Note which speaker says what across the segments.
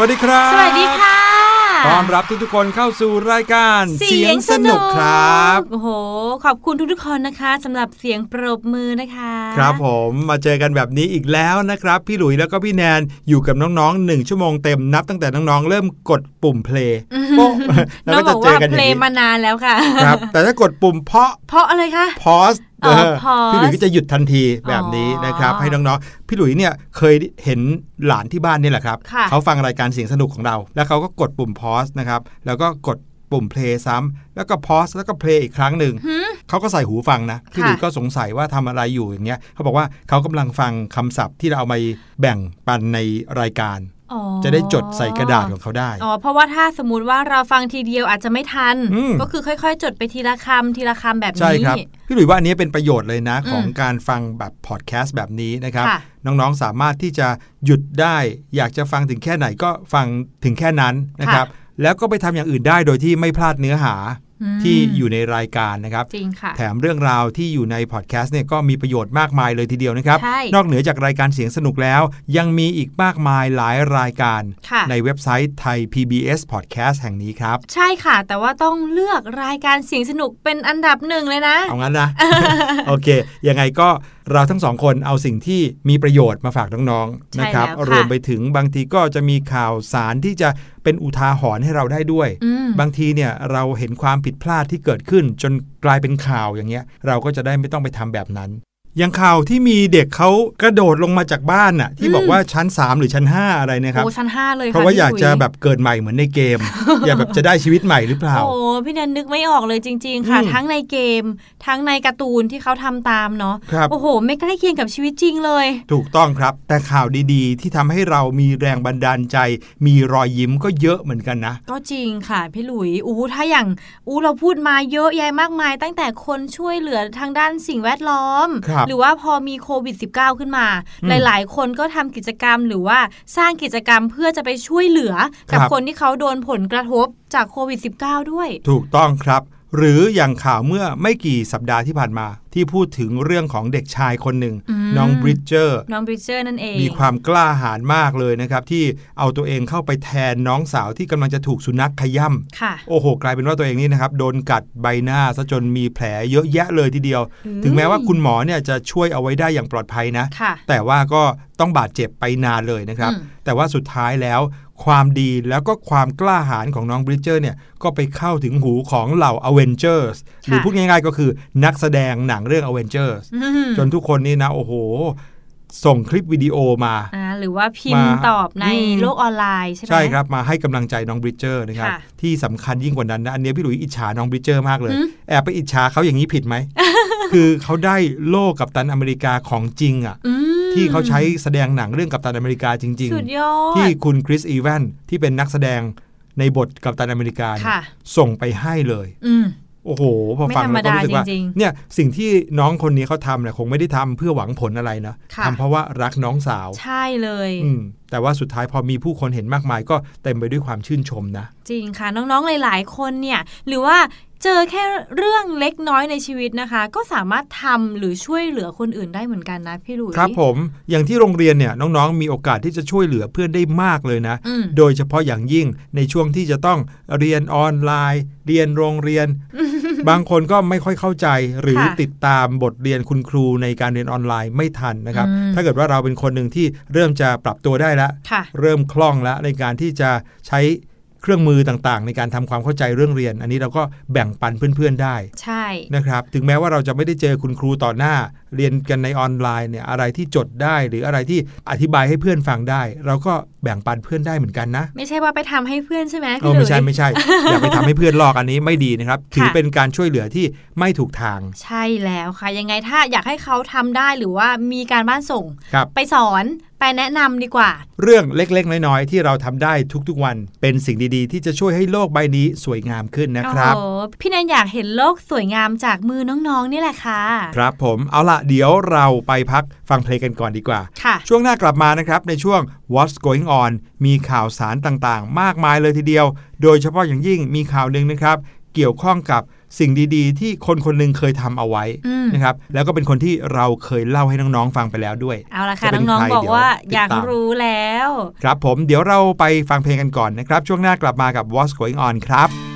Speaker 1: วัสดีครับ
Speaker 2: สวัสดีค่ะ
Speaker 3: ต้อนรับทุกๆคนเข้าสู่รายการครับ
Speaker 2: โอ้โห ขอบคุณทุกๆคนนะคะสำหรับเสียงปรบมือนะคะ
Speaker 3: ครับผมมาเจอกันแบบนี้อีกแล้วนะครับ พี่หลุยแล้วก็พี่แนนอยู่กับน้องๆหนึ่งชั่วโมงเต็มนับตั้งแต่น้องๆเริ่มกดปุ่มเพลย์
Speaker 2: อืม
Speaker 3: โป๊ะแล้ว
Speaker 2: น้อง
Speaker 3: ก็
Speaker 2: บ
Speaker 3: จะ
Speaker 2: อก
Speaker 3: เจ
Speaker 2: ว่า
Speaker 3: อกันอ
Speaker 2: เพล
Speaker 3: ย่าง
Speaker 2: ง
Speaker 3: นี้
Speaker 2: มานานแล้วค่ะ
Speaker 3: ครับ แต่ถ้ากดปุ่มเพาะ
Speaker 2: เพราะอะไรคะ
Speaker 3: พอส
Speaker 2: อ๋อ pause
Speaker 3: พี่หลุยก็จะหยุดทันทีแบบนี้นะครับ
Speaker 2: อ๋อ
Speaker 3: ให้น้องๆพี่หลุยเนี่ยเคยเห็นหลานที่บ้านนี่แหละครับ
Speaker 2: ค่ะ
Speaker 3: เขาฟังรายการเสียงสนุกของเรา แล้วเขาก็กดปุ่ม pause นะครับแล้วก็กดปุ่ม play ซ้ำแล้วก็ pause แล้วก็ play อีกครั้งหนึ่ง
Speaker 2: หืม
Speaker 3: เขาก็ใส่หูฟังนะพี่ห
Speaker 2: ค่ะ
Speaker 3: ลุยก็สงสัยว่าทำอะไรอยู่อย่างเงี้ยเขาบอกว่าเขากำลังฟังคำศัพท์ที่เราเอามาแบ่งปันในรายการ
Speaker 2: อ๋อ
Speaker 3: จะได้จดใส่กระดาษของเขาได้
Speaker 2: อ๋อ เพราะว่าถ้าสมมติว่าเราฟังทีเดียวอาจจะไม่ทัน
Speaker 3: อืม
Speaker 2: ก็คือค่อย ๆ จดไปทีละคำทีละคำแบบนี้
Speaker 3: ใช่ครับ พี่หลุยว่าอันนี้เป็นประโยชน์เลยนะ
Speaker 2: อืม
Speaker 3: ของการฟังแบบพอดแคสต์แบบนี้นะครับ
Speaker 2: ค่ะ
Speaker 3: น้องๆ สามารถที่จะหยุดได้ อยากจะฟังถึงแค่ไหนก็ฟังถึงแค่นั้นนะครับ แล้วก็ไปทำอย่างอื่นได้โดยที่ไม่พลาดเนื้อหา
Speaker 2: อืม
Speaker 3: ที่อยู่ในรายการนะครับ
Speaker 2: จริงค่ะ
Speaker 3: แถมเรื่องราวที่อยู่ในพอดแคสต์เนี่ยก็มีประโยชน์มากมายเลยทีเดียวนะครับ
Speaker 2: ใช่
Speaker 3: นอกเหนือจากรายการเสียงสนุกแล้ว ยังมีอีกมากมายหลายรายการ
Speaker 2: ค่ะ
Speaker 3: ในเว็บไซต์ไทย PBS Podcast แห่งนี้ครับ
Speaker 2: ใช่ค่ะ แต่ว่าต้องเลือกรายการเสียงสนุกเป็นอันดับหนึ่งเลยนะ
Speaker 3: เอางั้นนะ โอเค ยังไงก็เราทั้งสองคนเอาสิ่งที่มีประโยชน์มาฝากน้องๆ
Speaker 2: ใช่
Speaker 3: นะครับ
Speaker 2: แล้วค่ะ
Speaker 3: รวมไปถึงบางทีก็จะมีข่าวสารที่จะเป็นอุทาหรณ์ให้เราได้ด้วย
Speaker 2: อืม
Speaker 3: บางทีเนี่ยเราเห็นความผิดพลาดที่เกิดขึ้น จนกลายเป็นข่าวอย่างเงี้ย เราก็จะได้ไม่ต้องไปทำแบบนั้นอ ย่างข่าวที่มีเด็กเขากระโดดลงมาจากบ้านน่ะ ที่บอกว่าชั้น 3 หรือชั้น 5 อะไรนะครับ
Speaker 2: โอ้ชั้นห้าเลยค่ะ
Speaker 3: เพราะว่า
Speaker 2: พี่
Speaker 3: อยากจะ
Speaker 2: อุ๋
Speaker 3: แบบเกิดใหม่เหมือนในเกม อยากแบบจะได้ชีวิตใหม่หรือเปล่า
Speaker 2: โอ้พี่แนนนึกไม่ออกเลยจริง ๆ ค่ะ
Speaker 3: อืม
Speaker 2: ทั้งในเกม ทั้งในการ์ตูนที่เขาทำตามเนาะ
Speaker 3: ครับ
Speaker 2: โอ้โห ไม่ใกล้เคียงกับชีวิตจริงเลย
Speaker 3: ถูกต้องครับ แต่ข่าวดีๆ ที่ทำให้เรามีแรงบันดาลใจ มีรอยยิ้มก็เยอะเหมือนกันนะ
Speaker 2: ก็จริงค่ะพี่หลุยอู้ถ้าอย่างอู้เราพูดมาเยอะแยะมากมาย ตั้งแต่คนช่วยเหลือทางด้านสิ่งแวดล้อม
Speaker 3: ครับ
Speaker 2: หรือว่าพอมีโควิด -19 ขึ้นมา
Speaker 3: อืม
Speaker 2: หลาย ๆ คนก็ทำกิจกรรมหรือว่าสร้างกิจกรรมเพื่อจะไปช่วยเหลือกับ
Speaker 3: ครับ
Speaker 2: คนที่เขาโดนผลกระทบจากโควิด -19 ด้วย
Speaker 3: ถูกต้องครับ หรืออย่างข่าวเมื่อไม่กี่สัปดาห์ที่ผ่านมา ที่พูดถึงเรื่องของเด็กชายคนหนึ่ง
Speaker 2: อืม
Speaker 3: น้องบริดเจอร์
Speaker 2: น้องบริดเจอร์นั่นเอง
Speaker 3: มีความกล้าหาญมากเลยนะครับ ที่เอาตัวเองเข้าไปแทนน้องสาวที่กำลังจะถูกสุนัขขย่ำ
Speaker 2: ค่ะ
Speaker 3: โอ้โห กลายเป็นว่าตัวเองนี่นะครับโดนกัดใบหน้าซะจนมีแผลเยอะแยะเลยทีเดียว
Speaker 2: อืม
Speaker 3: ถึงแม้ว่าคุณหมอเนี่ยจะช่วยเอาไว้ได้อย่างปลอดภัยนะ
Speaker 2: ค่ะ
Speaker 3: แต่ว่าก็ต้องบาดเจ็บไปนานเลยนะครับ
Speaker 2: อืม
Speaker 3: แต่ว่าสุดท้ายแล้ว ความดีแล้วก็ความกล้าหาญของน้องบริดเจอร์เนี่ยก็ไปเข้าถึงหูของเหล่า Avengers หรือพูดง่ายๆก็คือนักแสดงหนังเรื่อง Avengers
Speaker 2: อืม
Speaker 3: จนทุกคนนี่นะ โอ้โห ส่งคลิปวิดีโอมา
Speaker 2: อ่าหรือว่าพิมพ์
Speaker 3: มา
Speaker 2: ตอบใน
Speaker 3: อืม
Speaker 2: โลกออนไลน์ใช่ไหม
Speaker 3: ใช่ครับ มาให้กำลังใจน้องบริดเจอร์นะครับ
Speaker 2: ค่ะ
Speaker 3: ที่สำคัญยิ่งกว่านั้นนะ อันเนี้ยพี่หลุยอิจฉาน้องบริดเจอร์มากเลย
Speaker 2: หืม
Speaker 3: แอบไปอิจฉาเขาอย่างนี้ผิดไหมคือเขาได้โล่กับตันอเมริกาของจริงอะ
Speaker 2: อืม
Speaker 3: ที่เขาใช้แสดงหนังเรื่องกับตันอเมริกาจริง
Speaker 2: สุดยอ
Speaker 3: ๆ
Speaker 2: ด
Speaker 3: ที่คุณคริสอีแวนที่เป็นนักแสดงในบทกับตันอเมริกาเนี่ย
Speaker 2: ค่ะ
Speaker 3: ส่งไปให้เลย
Speaker 2: อืม
Speaker 3: โอ้โหพอ
Speaker 2: ไม่
Speaker 3: ฟัง
Speaker 2: ธรรม
Speaker 3: แล้วก็รู้สึกว่า
Speaker 2: ดาจริงๆ
Speaker 3: เนี่ยสิ่งที่น้องคนนี้เขาทำเนี่ยคงไม่ได้ทำเพื่อหวังผลอะไรนะ
Speaker 2: ค่ะ
Speaker 3: ทำเพราะว่ารักน้องสาว
Speaker 2: ใช่เลย
Speaker 3: อืมแต่ว่าสุดท้ายพอมีผู้คนเห็นมากมายก็เต็มไปด้วยความชื่นชมนะ
Speaker 2: จริงค่ะ น้องๆหลาย ๆ คนเนี่ย หรือว่า เจอแค่เรื่องเล็กน้อยในชีวิตนะคะ ก็สามารถทำหรือช่วยเหลือคนอื่นได้เหมือนกันนะพี่หลุย
Speaker 3: ครับผมอย่างที่โรงเรียนเนี่ยน้องๆ มีโอกาสที่จะช่วยเหลือเพื่อนได้มากเลยนะ
Speaker 2: อืม
Speaker 3: โดยเฉพาะอย่างยิ่งในช่วงที่จะต้องเรียนออนไลน์ เรียนโรงเรียน บางคนก็ไม่ค่อยเข้าใจหรือ
Speaker 2: ค่ะ
Speaker 3: ติดตามบทเรียนคุณครูในการเรียนออนไลน์ไม่ทันนะครับ
Speaker 2: อืม
Speaker 3: ถ้าเกิดว่าเราเป็นคนหนึ่งที่เริ่มจะปรับตัวได้แล้ว
Speaker 2: ค่ะ
Speaker 3: เริ่มคล่องแล้วในการที่จะใช้ เครื่องมือต่างๆ ในการทำความเข้าใจเรื่องเรียน อันนี้เราก็แบ่งปันเพื่อนๆได้
Speaker 2: ใช่
Speaker 3: นะครับถึงแม้ว่าเราจะไม่ได้เจอคุณครูต่อหน้า เรียนกันในออนไลน์เนี่ยอะไรที่จดได้ หรืออะไรที่อธิบายให้เพื่อนฟังได้ เราก็แบ่งปันเพื่อนได้เหมือนกันนะ
Speaker 2: ไม่ใช่ว่าไปทำให้เพื่อนใช่ไหม
Speaker 3: เอ
Speaker 2: พี่
Speaker 3: อ
Speaker 2: หลุ
Speaker 3: ไม่
Speaker 2: ย
Speaker 3: ใช่ไม่ใช่อย่าไปทำให้เพื่อนลอกอันนี้ไม่ดีนะครับถือเป็นการช่วยเหลือที่ไม่ถูกทาง
Speaker 2: ใช่แล้วค่ะยังไงถ้าอยากให้เขาทำได้หรือว่ามีการบ้านส่ง
Speaker 3: ครับ
Speaker 2: ไปสอน ไปแนะนำดีกว่า
Speaker 3: เรื่องเล็กๆ น้อยๆ ที่เราทำได้ทุกๆวัน เป็นสิ่งดีๆ ที่จะช่วยให้โลกใบนี้สวยงามขึ้นนะครับ
Speaker 2: พี่แนนอยากเห็นโลกสวยงามจากมือน้องๆนี่แหละค่ะ
Speaker 3: ครับผมเอาละเดี๋ยวเราไปพักฟังเพลงกันก่อนดีกว่า
Speaker 2: ค่ะ
Speaker 3: ช่วงหน้ากลับมานะครับในช่วง What's Going On มีข่าวสารต่างๆ มากมายเลยทีเดียว โดยเฉพาะอย่างยิ่งมีข่าวหนึ่งนะครับ
Speaker 1: เกี่ยวข้องกับ สิ่งดีๆ ที่คนคนนึงเคยทำเอาไว้นะครับแล้วก็เป็นคนที่เราเคยเล่าให้น้องๆฟังไปแล้วด้วย
Speaker 2: เอาละค่ะ
Speaker 1: น้
Speaker 2: องๆบอกว่าอยากรู้แล้ว
Speaker 1: ครับผมเดี๋ยวเราไปฟังเพลงกันก่อนนะครับ ช่วงหน้ากลับมากับ What's Going On ครับ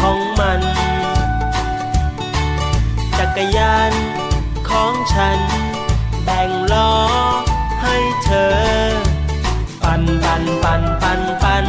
Speaker 4: ของมัน จักรยานของฉัน แบ่ง
Speaker 5: ล้อให้เธอ ปั่นปั่นปั่นปั่นปั่น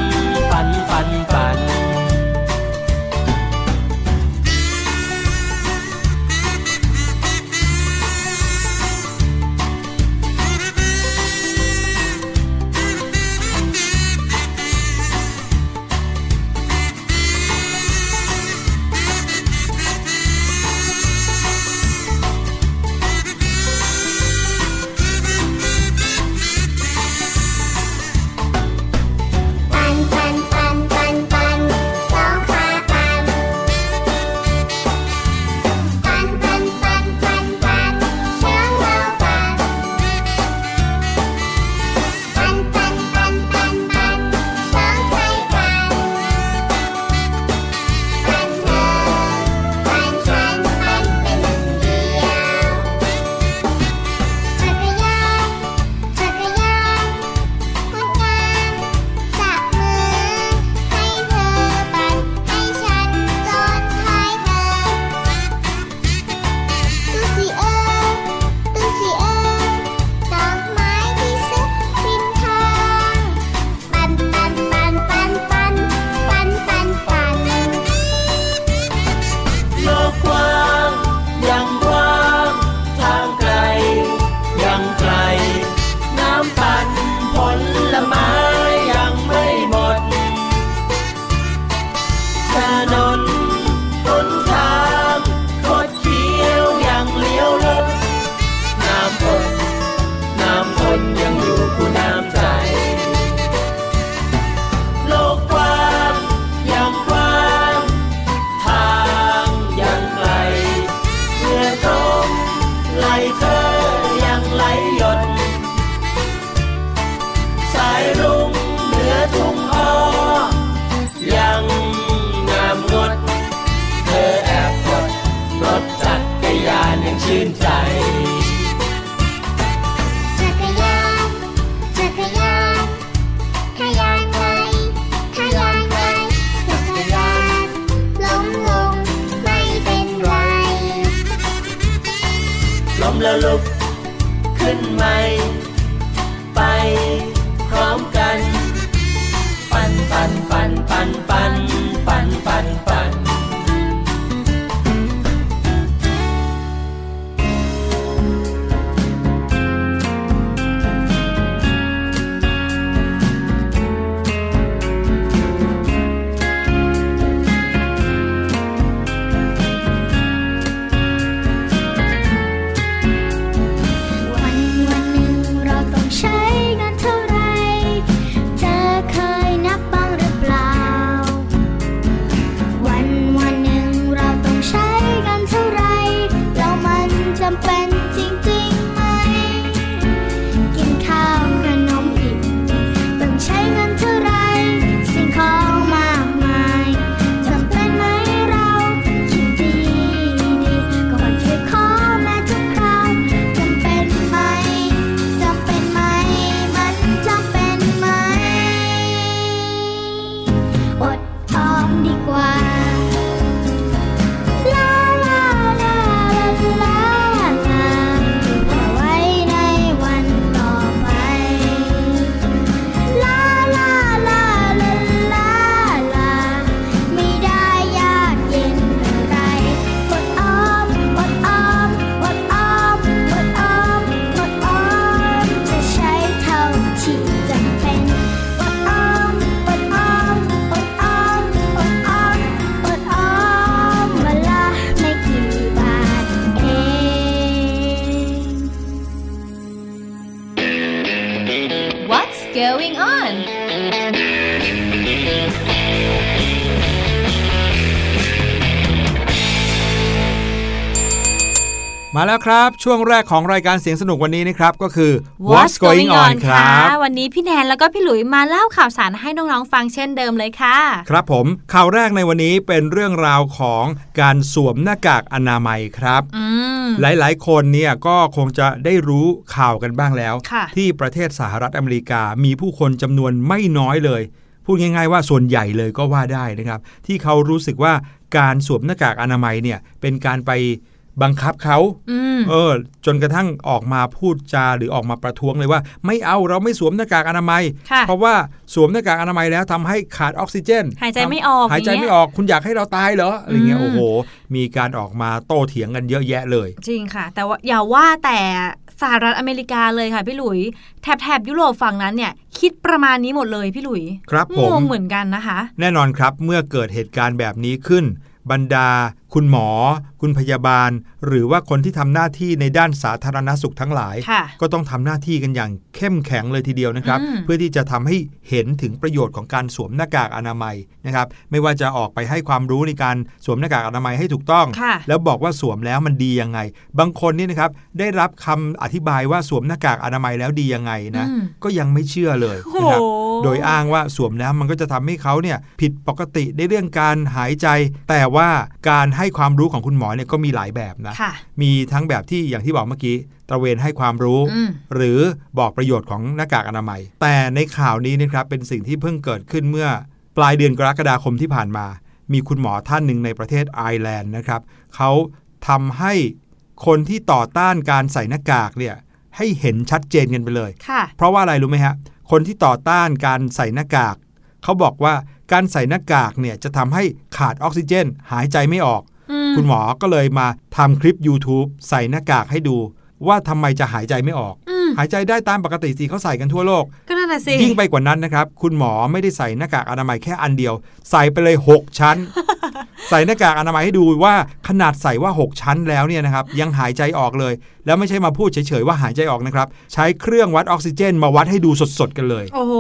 Speaker 3: แล้วครับ ช่วงแรกของรายการเสียงสนุกวันนี้นะครับ ก็คือ What's Going On ครับ
Speaker 2: วันนี้พี่แนนแล้วก็พี่หลุยมาเล่าข่าวสารให้น้องๆฟังเช่นเดิมเลยค่ะ
Speaker 3: ครับผมข่าวแรกในวันนี้เป็นเรื่องราวของการสวมหน้ากากอนามัยครับ
Speaker 2: อืม
Speaker 3: หลายๆ คนเนี่ยก็คงจะได้รู้ข่าวกันบ้างแล้ว
Speaker 2: ค่ะ
Speaker 3: ที่ประเทศสหรัฐอเมริกามีผู้คนจำนวนไม่น้อยเลย พูดง่าย ๆ ว่าส่วนใหญ่เลยก็ว่าได้นะครับ ที่เขารู้สึกว่าการสวมหน้ากากอนามัยเนี่ยเป็นการไป บังคับเขา
Speaker 2: อืม
Speaker 3: เออ จนกระทั่งออกมาพูดจาหรือออกมาประท้วงเลยว่า ไม่เอาเราไม่สวมหน้ากากอนามัย
Speaker 2: ค่ะ
Speaker 3: เพราะว่าสวมหน้ากากอนามัยแล้วทำให้ขาดออกซิเจน
Speaker 2: หายใจไม่ออก
Speaker 3: หายใจ
Speaker 2: อย่างเงี้
Speaker 3: ไม่
Speaker 2: ย
Speaker 3: ออกคุณอยากให้เราตายเหรออะไรเงี้ย
Speaker 2: อืม
Speaker 3: โอ้โห มีการออกมาโต้เถียงกันเยอะแยะเลย
Speaker 2: จริงค่ะ แต่ว่าอย่าว่าแต่สหรัฐอเมริกาเลยค่ะพี่หลุยแถบแถบยุโรปฝั่งนั้นเนี่ยคิดประมาณนี้หมดเลยพี่หลุย
Speaker 3: ครับผ
Speaker 2: ง
Speaker 3: ม
Speaker 2: งเหมือนกันนะคะ
Speaker 3: แน่นอนครับเมื่อเกิดเหตุการณ์แบบนี้ขึ้น บรรดา คุณหมอ คุณพยาบาล หรือว่าคนที่ทำหน้าที่ในด้านสาธารณสุขทั้งหลาย
Speaker 2: ค่ะ
Speaker 3: ก็ต้องทำหน้าที่กันอย่างเข้มแข็งเลยทีเดียวนะครับ
Speaker 2: อืม
Speaker 3: เพื่อที่จะทำให้เห็นถึงประโยชน์ของการสวมหน้ากากอนามัยนะครับ ไม่ว่าจะออกไปให้ความรู้ในการสวมหน้ากากอนามัยให้ถูกต้อง
Speaker 2: ค่ะ
Speaker 3: แล้วบอกว่าสวมแล้วมันดียังไง บางคนนี่นะครับได้รับคำอธิบายว่าสวมหน้ากากอนามัยแล้วดียังไงนะ
Speaker 2: อืม
Speaker 3: ก็ยังไม่เชื่อเลย
Speaker 2: โอ้โห
Speaker 3: นะครับโดยอ้างว่าสวมแล้วมันก็จะทำให้เขาเนี่ยผิดปกติในเรื่องการหายใจ แต่ว่าการให้ความรู้ของคุณหมอเนี่ยก็มีหลายแบบนะ
Speaker 2: ค่ะ
Speaker 3: มีทั้งแบบที่อย่างที่บอกเมื่อกี้ตระเวนให้ความรู้
Speaker 2: อืม
Speaker 3: หรือบอกประโยชน์ของหน้ากากอนามัย แต่ในข่าวนี้นะครับเป็นสิ่งที่เพิ่งเกิดขึ้นเมื่อปลายเดือนกรกฎาคมที่ผ่านมา มีคุณหมอท่านหนึ่งในประเทศไอร์แลนด์นะครับเขาทำให้คนที่ต่อต้านการใส่หน้ากากเนี่ยให้เห็นชัดเจนกันไปเลย
Speaker 2: ค่ะ
Speaker 3: เพราะว่าอะไรรู้ไหมฮะ คนที่ต่อต้านการใส่หน้ากาก เขาบอกว่า การใส่หน้ากากเนี่ยจะทำให้ขาดออกซิเจน หายใจไม่ออก
Speaker 2: อืม
Speaker 3: คุณหมอก็เลยมาทำคลิป YouTube ใส่หน้ากากให้ดู ว่าทำไมจะหายใจไม่ออก
Speaker 2: อืม
Speaker 3: หายใจได้ตามปกติสิเขาใส่กันทั่วโลก
Speaker 2: ก็นั่นน่ะสิ
Speaker 3: ยิ่งไปกว่านั้นนะครับ คุณหมอไม่ได้ใส่หน้ากากอนามัยแค่อันเดียว ใส่ไปเลย 6 ชั้น ใส่หน้ากากอนามัยให้ดูว่าขนาดใส่ว่า 6 ชั้นแล้วเนี่ยนะครับยังหายใจออกเลย แล้วไม่ใช่มาพูดเฉยๆว่าหายใจออกนะครับใช้เครื่องวัดออกซิเจน มาวัดให้ดูสดๆกันเลย
Speaker 2: โอ้โห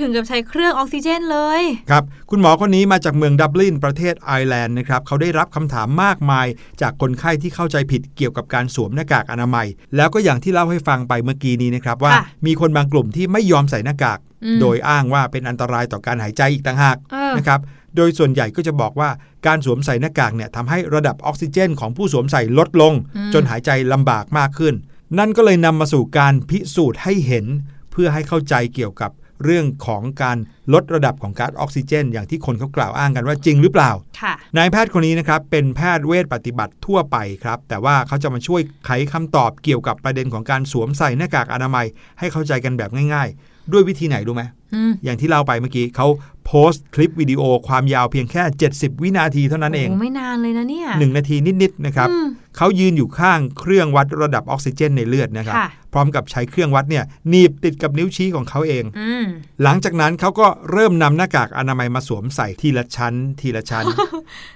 Speaker 2: ถึงกับใช้เครื่องออกซิเจนเลย
Speaker 3: ครับ คุณหมอคนนี้มาจากเมืองดับลินประเทศไอร์แลนด์นะครับ เขาได้รับคำถามมากมาย จากคนไข้ที่เข้าใจผิดเกี่ยวกับการสวมหน้ากากอนามัย แล้วก็อย่างที่เล่าให้ฟังไปเมื่อกี้นี้นะครับว่า
Speaker 2: ค่ะ
Speaker 3: มีคนบางกลุ่มที่ไม่ยอมใส่หน้ากาก
Speaker 2: อืม
Speaker 3: โดยอ้างว่าเป็นอันตรายต่อการหายใจอีกต่างหาก
Speaker 2: เออ
Speaker 3: นะครับโดยส่วนใหญ่ก็จะบอกว่าการสวมใส่หน้ากากเนี่ยทำให้ระดับออกซิเจน ของผู้สวมใส่ลดลง
Speaker 2: อืม
Speaker 3: จนหายใจลำบากมากขึ้น นั่นก็เลยนำมาสู่การพิสูจน์ให้เห็น เพื่อให้เข้าใจเกี่ยวกับ เรื่องของการลดระดับของก๊าซออกซิเจน อย่างที่คนเขากล่าวอ้างกันว่าจริงหรือเปล่า
Speaker 2: ค่ะ
Speaker 3: นายแพทย์คนนี้นะครับเป็นแพทย์เวชปฏิบัติทั่วไปครับ แต่ว่าเขาจะมาช่วยไขคำตอบเกี่ยวกับประเด็นของการสวมใส่หน้ากากอนามัย ให้เข้าใจกันแบบง่าย ๆ ด้วยวิธีไหนรู้ไหม
Speaker 2: อืม
Speaker 3: อย่างที่เล่าไปเมื่อกี้เขา โพสต์คลิปวิดีโอความยาวเพียงแค่ 70 วินาทีเท่านั้นเอง
Speaker 2: โอ้ไม่นานเลยนะเนี่ย
Speaker 3: 1นาทีนิดๆนะครับ
Speaker 2: อืม
Speaker 3: เขายืนอยู่ข้างเครื่องวัดระดับออกซิเจนในเลือดนะครับ
Speaker 2: ค่ะ
Speaker 3: พร้อมกับใช้เครื่องวัดเนี่ยหนีบติดกับนิ้วชี้ของเขาเอง
Speaker 2: อืม
Speaker 3: หลังจากนั้นเขาก็เริ่มนำหน้ากากอนามัยมาสวมใส่ทีละชั้น ทีละชั้น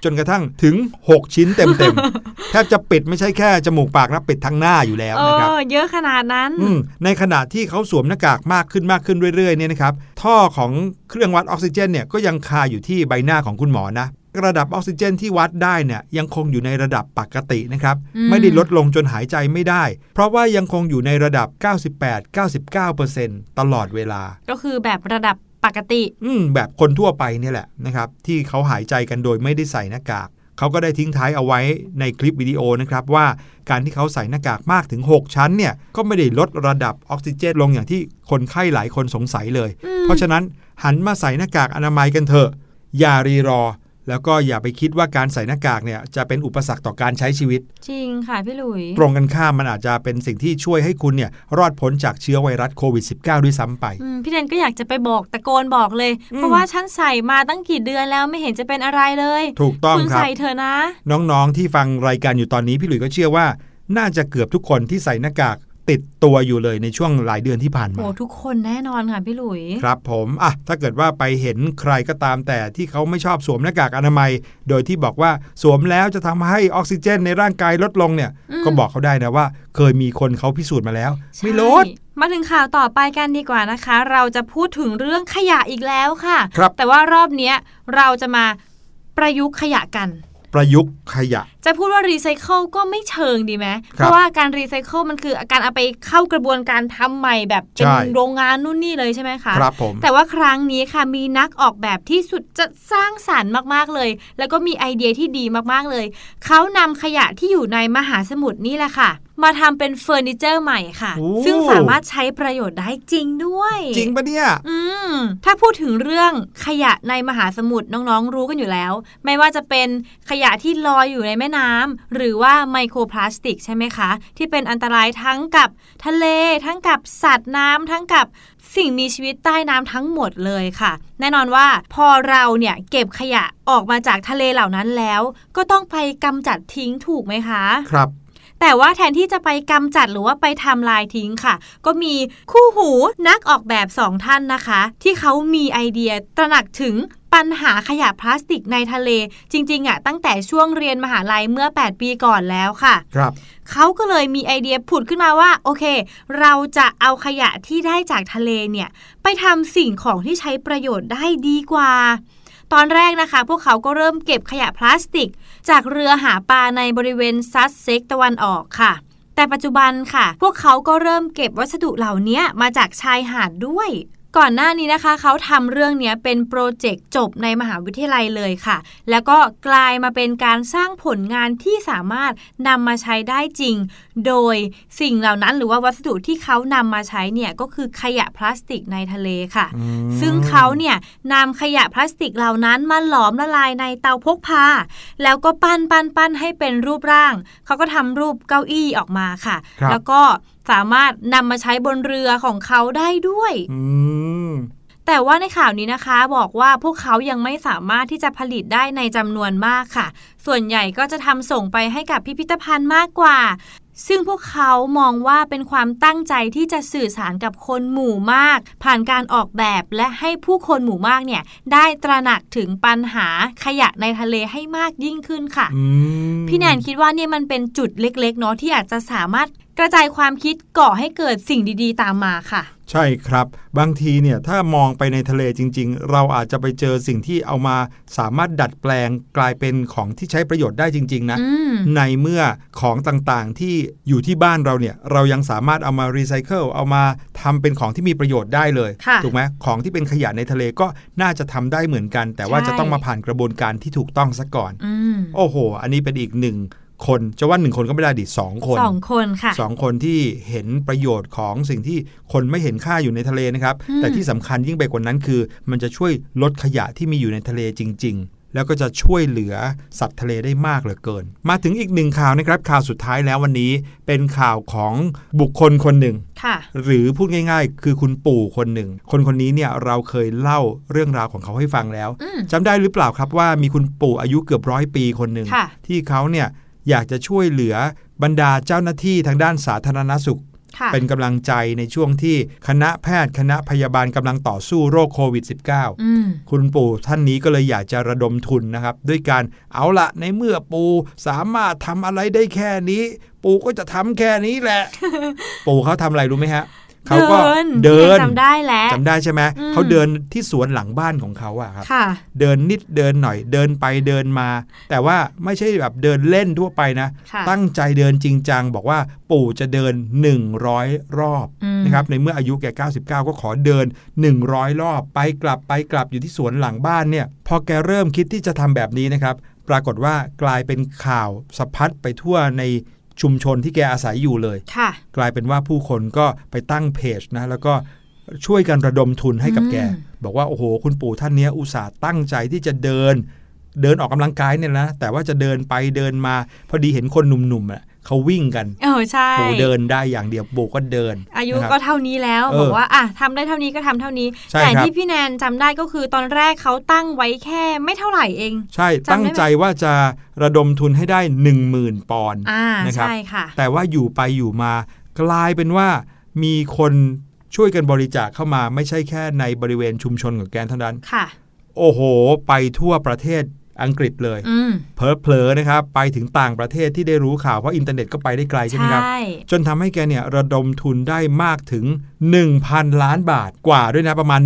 Speaker 3: จนกระทั่งถึง 6 ชิ้นเต็มๆแทบจะปิดไม่ใช่แค่จมูกปากนะปิดทั้งหน้าอยู่แล้ว
Speaker 2: เอ
Speaker 3: นะครับ
Speaker 2: อเยอะขนาดนั้น
Speaker 3: อืมในขณะที่เขาสวมหน้ากากมากขึ้นมากขึ้นเรื่อยๆเนี่ยนะครับท่อของ เครื่องวัดออกซิเจนเนี่ยก็ยังคาอยู่ที่ใบหน้าของคุณหมอนะระดับออกซิเจนที่วัดได้เนี่ยยังคงอยู่ในระดับปกตินะครับ
Speaker 2: อืม
Speaker 3: ไม่ได้ลดลงจนหายใจไม่ได้ เพราะว่ายังคงอยู่ในระดับ 98-99%ตลอดเวลา
Speaker 2: ก็คือแบบระดับปกติ
Speaker 3: อืมแบบคนทั่วไปเนี่ยแหละนะครับ ที่เขาหายใจกันโดยไม่ได้ใส่หน้ากากเขาก็ได้ทิ้งท้ายเอาไว้ในคลิปวิดีโอนะครับว่าการที่เขาใส่หน้ากากมากถึง 6 ชั้นเนี่ยก็ไม่ได้ลดระดับออกซิเจนลงอย่างที่คนไข้หลายคนสงสัยเลย
Speaker 2: อืม
Speaker 3: เพราะฉะนั้น หันมาใส่หน้ากากอนามัยกันเถอะ อย่ารีรอ แล้วก็อย่าไปคิดว่าการใส่หน้ากากเนี่ยจะเป็นอุปสรรคต่อการใช้ชีวิต
Speaker 2: จริงค่ะพี่หลุย
Speaker 3: ตรงกันข้ามมันอาจจะเป็นสิ่งที่ช่วยให้คุณเนี่ยรอดพ้นจากเชื้อไวรัสโควิด -19 ด้วยซ้ำไป
Speaker 2: อืมพี่แนนก็อยากจะไปบอกตะโกนบอกเลย
Speaker 3: อืม
Speaker 2: เพราะว่าฉันใส่มาตั้งกี่เดือนแล้วไม่เห็นจะเป็นอะไรเลย
Speaker 3: ถูกต้อง
Speaker 2: คุณ
Speaker 3: ครับ
Speaker 2: ใส่เถอะนะ
Speaker 3: น้องๆที่ฟังรายการอยู่ตอนนี้พี่หลุยส์ก็เชื่อว่า น่าจะเกือบทุกคนที่ใส่หน้ากาก ติดตัวอยู่เลยในช่วงหลายเดือนที่ผ่านมา
Speaker 2: โอ้ทุกคนแน่นอนค่ะพี่หลุย
Speaker 3: ครับผมอะถ้าเกิดว่าไปเห็นใครก็ตามแต่ที่เขาไม่ชอบสวมหน้ากากอนามัย โดยที่บอกว่าสวมแล้วจะทำให้ออกซิเจนในร่างกายลดลงเนี่ย
Speaker 2: อืม
Speaker 3: ก็บอกเขาได้นะว่า เคยมีคนเขาพิสูจน์มาแล้ว ไม่ลด
Speaker 2: ใช่มาถึงข่าวต่อไปกันดีกว่านะคะ เราจะพูดถึงเรื่องขยะอีกแล้วค่ะ
Speaker 3: ครับ
Speaker 2: แต่ว่ารอบเนี้ยเราจะมาประยุกต์ขยะกัน
Speaker 3: ประยุกต์ขยะ
Speaker 2: จะพูดว่ารีไซเคิลก็ไม่เชิงดีไหม
Speaker 3: ครับ
Speaker 2: เพราะว่าการรีไซเคิลมันคือการเอาไปเข้ากระบวนการทำใหม่แบบเป็น
Speaker 3: ใช่
Speaker 2: โรงงานนู่นนี่เลยใช่ไหมคะ
Speaker 3: ครับผม
Speaker 2: แต่ว่าครั้งนี้ค่ะมีนักออกแบบที่สุดจะสร้างสรรค์มากๆเลย แล้วก็มีไอเดียที่ดีมากๆเลย เขานำขยะที่อยู่ในมหาสมุทรนี่แหละค่ะ มาทำเป็นเฟอร์นิเจอร์ใหม่ค่ะ
Speaker 3: โอ้
Speaker 2: ซึ่งสามารถใช้ประโยชน์ได้จริงด้วย
Speaker 3: จริงปะเนี่ย
Speaker 2: อืม ถ้าพูดถึงเรื่องขยะในมหาสมุทรน้องๆรู้กันอยู่แล้ว ไม่ว่าจะเป็นขยะที่ลอยอยู่ในแม่น้ำหรือว่าไมโครพลาสติกใช่ไหมคะ ที่เป็นอันตรายทั้งกับทะเล ทั้งกับสัตว์น้ำทั้งกับสิ่งมีชีวิตใต้น้ำทั้งหมดเลยค่ะ แน่นอนว่าพอเราเนี่ยเก็บขยะออกมาจากทะเลเหล่านั้นแล้ว ก็ต้องไปกำจัดทิ้งถูกไหมคะ
Speaker 3: ครับ
Speaker 2: แต่ว่าแทนที่จะไปกำจัดหรือว่าไปทำลายทิ้งค่ะ ก็มีคู่หูนักออกแบบสองท่านนะคะ ที่เขามีไอเดียตระหนักถึงปัญหาขยะพลาสติกในทะเล จริงๆอะตั้งแต่ช่วงเรียนมหาลัยเมื่อ 8 ปีก่อนแล้วค่ะ
Speaker 3: ครับ
Speaker 2: เขาก็เลยมีไอเดียผุดขึ้นมาว่า โอเค เราจะเอาขยะที่ได้จากทะเลเนี่ย ไปทำสิ่งของที่ใช้ประโยชน์ได้ดีกว่า ตอนแรกนะคะ พวกเขาก็เริ่มเก็บขยะพลาสติก จากเรือหาปลาในบริเวณซัสเซ็กตะวันออกค่ะแต่ปัจจุบันค่ะ พวกเขาก็เริ่มเก็บวัสดุเหล่านี้มาจากชายหาดด้วย ก่อนหน้านี้นะคะ เขาทำเรื่องนี้เป็นโปรเจกต์จบในมหาวิทยาลัยเลยค่ะ แล้วก็กลายมาเป็นการสร้างผลงานที่สามารถนำมาใช้ได้จริงโดยสิ่งเหล่านั้นหรือว่าวัสดุที่เขานำมาใช้เนี่ยก็คือขยะพลาสติกในทะเลค่ะ
Speaker 3: อืม
Speaker 2: ซึ่งเขาเนี่ยนำขยะพลาสติกเหล่านั้นมาหลอมละลายในเตาพกพาแล้วก็ปั้นปั้นปั้นให้เป็นรูปร่าง เขาก็ทำรูปเก้าอี้ออกมาค่ะ
Speaker 3: ครับ
Speaker 2: แล้วก็สามารถนำมาใช้บนเรือของเขาได้ด้วย
Speaker 3: อืม
Speaker 2: แต่ว่าในข่าวนี้นะคะบอกว่าพวกเขายังไม่สามารถที่จะผลิตได้ในจำนวนมากค่ะ ส่วนใหญ่ก็จะทำส่งไปให้กับพิพิธภัณฑ์มากกว่า ซึ่งพวกเขามองว่าเป็นความตั้งใจที่จะสื่อสารกับคนหมู่มาก ผ่านการออกแบบและให้ผู้คนหมู่มากเนี่ยได้ตระหนักถึงปัญหาขยะในทะเลให้มากยิ่งขึ้นค่ะ
Speaker 3: อืม
Speaker 2: พี่แนนคิดว่าเนี่ยมันเป็นจุดเล็กๆเนาะที่อาจจะสามารถกระจายความคิดก่อให้เกิดสิ่งดีๆ ตามมาค่ะ
Speaker 3: ใช่ครับ บางทีเนี่ยถ้ามองไปในทะเลจริง ๆ เราอาจจะไปเจอสิ่งที่เอามาสามารถดัดแปลงกลายเป็นของที่ใช้ประโยชน์ได้จริง ๆ นะ
Speaker 2: อืม
Speaker 3: ในเมื่อของต่างๆที่อยู่ที่บ้านเราเนี่ย เรายังสามารถเอามารีไซเคิลเอามาทำเป็นของที่มีประโยชน์ได้เลย
Speaker 2: ค่ะ
Speaker 3: ถูกไหมของที่เป็นขยะในทะเลก็น่าจะทำได้เหมือนกัน แต่ว่า
Speaker 2: ใช่
Speaker 3: จะต้องมาผ่านกระบวนการที่ถูกต้องซะก่อน
Speaker 2: อืม
Speaker 3: โอ้โห อันนี้เป็นอีกหนึ่ง คนจะว่าหนึ่งคนก็ไม่ได้ดิสองคน
Speaker 2: สองคนค่ะ
Speaker 3: สองคนที่เห็นประโยชน์ของสิ่งที่คนไม่เห็นค่าอยู่ในทะเลนะครับ
Speaker 2: อืม
Speaker 3: แต่ที่สำคัญยิ่งไปกว่านั้นคือ มันจะช่วยลดขยะที่มีอยู่ในทะเลจริง ๆ แล้วก็จะช่วยเหลือสัตว์ทะเลได้มากเหลือเกิน มาถึงอีกหนึ่งข่าวนะครับ ข่าวสุดท้ายแล้ววันนี้เป็นข่าวของบุคคลคนหนึ่ง
Speaker 2: ค่ะ
Speaker 3: หรือพูดง่าย ๆ คือคุณปู่คนหนึ่ง คนคนนี้เนี่ยเราเคยเล่าเรื่องราวของเขาให้ฟังแล้ว
Speaker 2: อืม
Speaker 3: จำได้หรือเปล่าครับว่ามีคุณปู่อายุเกือบร้อยปีคนหนึ่ง
Speaker 2: ค่ะ
Speaker 3: ที่เขาเนี่ย อยากจะช่วยเหลือบรรดาเจ้าหน้าที่ทางด้านสาธารณสุข
Speaker 2: ค่ะ
Speaker 3: เป็นกำลังใจในช่วงที่คณะแพทย์คณะพยาบาลกำลังต่อสู้โรคโควิด -19
Speaker 2: อืม
Speaker 3: คุณปู่ท่านนี้ก็เลยอยากจะระดมทุนนะครับ ด้วยการเอาละในเมื่อปู่สามารถทำอะไรได้แค่นี้ ปู่ก็จะทำแค่นี้แหละ ปู่เขาทำอะไรรู้ไหมฮะ เขาก็
Speaker 2: เดิน
Speaker 3: เดิน
Speaker 2: จำได้แล้ว
Speaker 3: จำได้ใช่ไหม
Speaker 2: อืม
Speaker 3: เขาเดินที่สวนหลังบ้านของเขาอะครับ
Speaker 2: ค่ะ
Speaker 3: เดินนิดเดินหน่อยเดินไปเดินมา แต่ว่าไม่ใช่แบบเดินเล่นทั่วไปนะ
Speaker 2: ค่ะ
Speaker 3: ตั้งใจเดินจริงจังบอกว่าปู่จะเดิน 100 รอบ
Speaker 2: อืม
Speaker 3: นะครับในเมื่ออายุแก99 ก็ขอเดิน 100 รอบไปกลับไปกลับอยู่ที่สวนหลังบ้านเนี่ยพอแกเริ่มคิดที่จะทำแบบนี้นะครับ ปรากฏว่ากลายเป็นข่าวสะพัดไปทั่วใน ชุมชนที่แกอาศัยอยู่เลย
Speaker 2: ค่ะ
Speaker 3: กลายเป็นว่าผู้คนก็ไปตั้งเพจนะแล้วก็ช่วยกันระดมทุนให้กับแก
Speaker 2: อืม
Speaker 3: บอกว่าโอ้โห คุณปู่ท่านเนี้ยอุตส่าห์ตั้งใจที่จะเดิน เดินออกกำลังกายเนี่ยนะแต่ว่าจะเดินไปเดินมา พอดีเห็นคนหนุ่มๆอะ เขาวิ่งกัน
Speaker 2: เออใช่
Speaker 3: ปู่เดินได้อย่างเดียวปู่ก็เดิน
Speaker 2: อายุ
Speaker 3: นะครับ
Speaker 2: ก็เท่านี้แล้ว
Speaker 3: เออ
Speaker 2: บอกว่าอะทำได้เท่านี้ก็ทำเท่านี้
Speaker 3: ใช่
Speaker 2: แต่
Speaker 3: ครับ
Speaker 2: ที่พี่แนนจำได้ก็คือตอนแรกเขาตั้งไว้แค่ไม่เท่าไหร่เอง
Speaker 3: ใช่
Speaker 2: จำได้ไหม
Speaker 3: ตั้งใจว่าจะระดมทุนให้ได้ 1 0,000 ปอนด์
Speaker 2: อ่า
Speaker 3: นะครับ
Speaker 2: ใช่ค่ะ
Speaker 3: แต่ว่าอยู่ไปอยู่มากลายเป็นว่ามีคนช่วยกันบริจาคเข้ามาไม่ใช่แค่ในบริเวณชุมชนของแกนเท่านั้น
Speaker 2: ค่ะ
Speaker 3: โอ้โห ไปทั่วประเทศ อังกฤษเลย
Speaker 2: อืม
Speaker 3: เพลอๆนะครับ ไปถึงต่างประเทศที่ได้รู้ข่าว เพราะอินเทอร์เน็ตก็ไปได้ไกลใช่ไหมครับ
Speaker 2: ใช่
Speaker 3: จนทำให้แกเนี่ยระดมทุนได้มากถึง 1,000 ล้านบาทกว่าด้วยนะประมาณ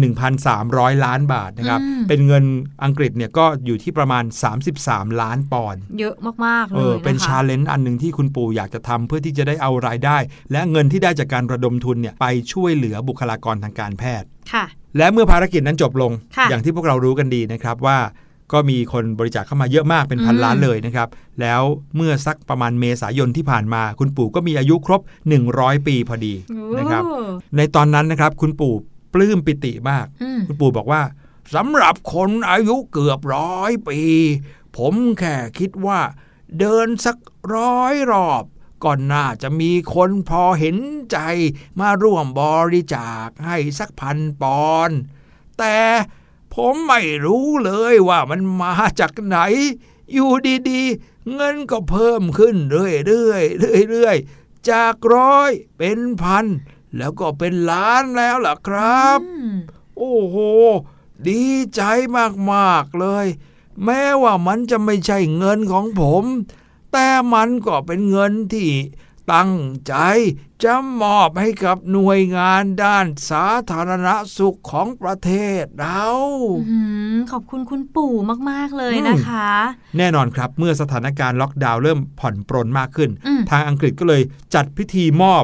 Speaker 3: 1,300 ล้านบาทนะครับ เป็นเงินอังกฤษเนี่ยก็อยู่ที่ประมาณ 33 ล้านปอนด์
Speaker 2: เยอะมาก ๆ เล
Speaker 3: ย
Speaker 2: นะคะ
Speaker 3: เป็น challengeาเลนจ์อันหนึ่งที่คุณปู่อยากจะทำเพื่อที่จะได้เอารายได้ และเงินที่ได้จากการระดมทุนเนี่ยไปช่วยเหลือบุคลากรทางการแพทย์
Speaker 2: ค่ะ
Speaker 3: และเมื่อภารกิจนั้นจบลง
Speaker 2: ค่ะ
Speaker 3: อย่างที่พวกเรารู้กันดีนะครับว่า ก็มีคนบริจาคเข้ามาเยอะมากเป็นพัน
Speaker 2: อืม
Speaker 3: ล้านเลยนะครับ แล้วเมื่อสักประมาณเมษายนที่ผ่านมา คุณปู่ก็มีอายุครบ 100 ปีพอดีนะครับ
Speaker 2: โอ้
Speaker 3: ในตอนนั้นนะครับคุณปู่ปลื้มปิติมาก
Speaker 2: อืม
Speaker 3: คุณปู่บอกว่าสำหรับคนอายุเกือบร้อยปี ผมแค่คิดว่า เดินสักร้อยรอบก็น่าจะมีคนพอเห็นใจมาร่วมบริจาคให้สักพันปอนด์แต่ ผมไม่รู้เลยว่ามันมาจากไหน อยู่ดีๆ เงินก็เพิ่มขึ้นเรื่อยๆเรื่อยๆ จากร้อยเป็นพัน แล้วก็เป็นล้านแล้วล่ะครับ
Speaker 2: อืม
Speaker 3: โอ้โห ดีใจมากๆเลย แม้ว่ามันจะไม่ใช่เงินของผม แต่มันก็เป็นเงินที่ ตั้งใจจะมอบให้กับหน่วยงานด้านสาธารณสุขของประเทศเรา
Speaker 2: อืมขอบคุณคุณปู่มาก ๆ เลยนะคะ
Speaker 3: แน่นอนครับเมื่อสถานการณ์ล็อกดาวน์เริ่มผ่อนปรนมากขึ้น
Speaker 2: อืม
Speaker 3: ทางอังกฤษก็เลยจัดพิธีมอบ